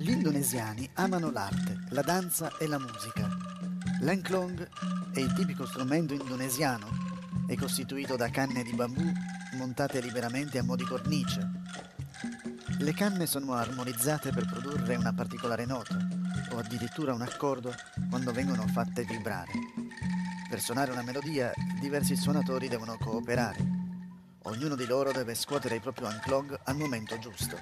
Gli indonesiani amano l'arte, la danza e la musica. L'anklong è il tipico strumento indonesiano. È costituito da canne di bambù montate liberamente a mo' di cornice. Le canne sono armonizzate per produrre una particolare nota o addirittura un accordo quando vengono fatte vibrare. Per suonare una melodia, diversi suonatori devono cooperare. Ognuno di loro deve scuotere il proprio anklong al momento giusto.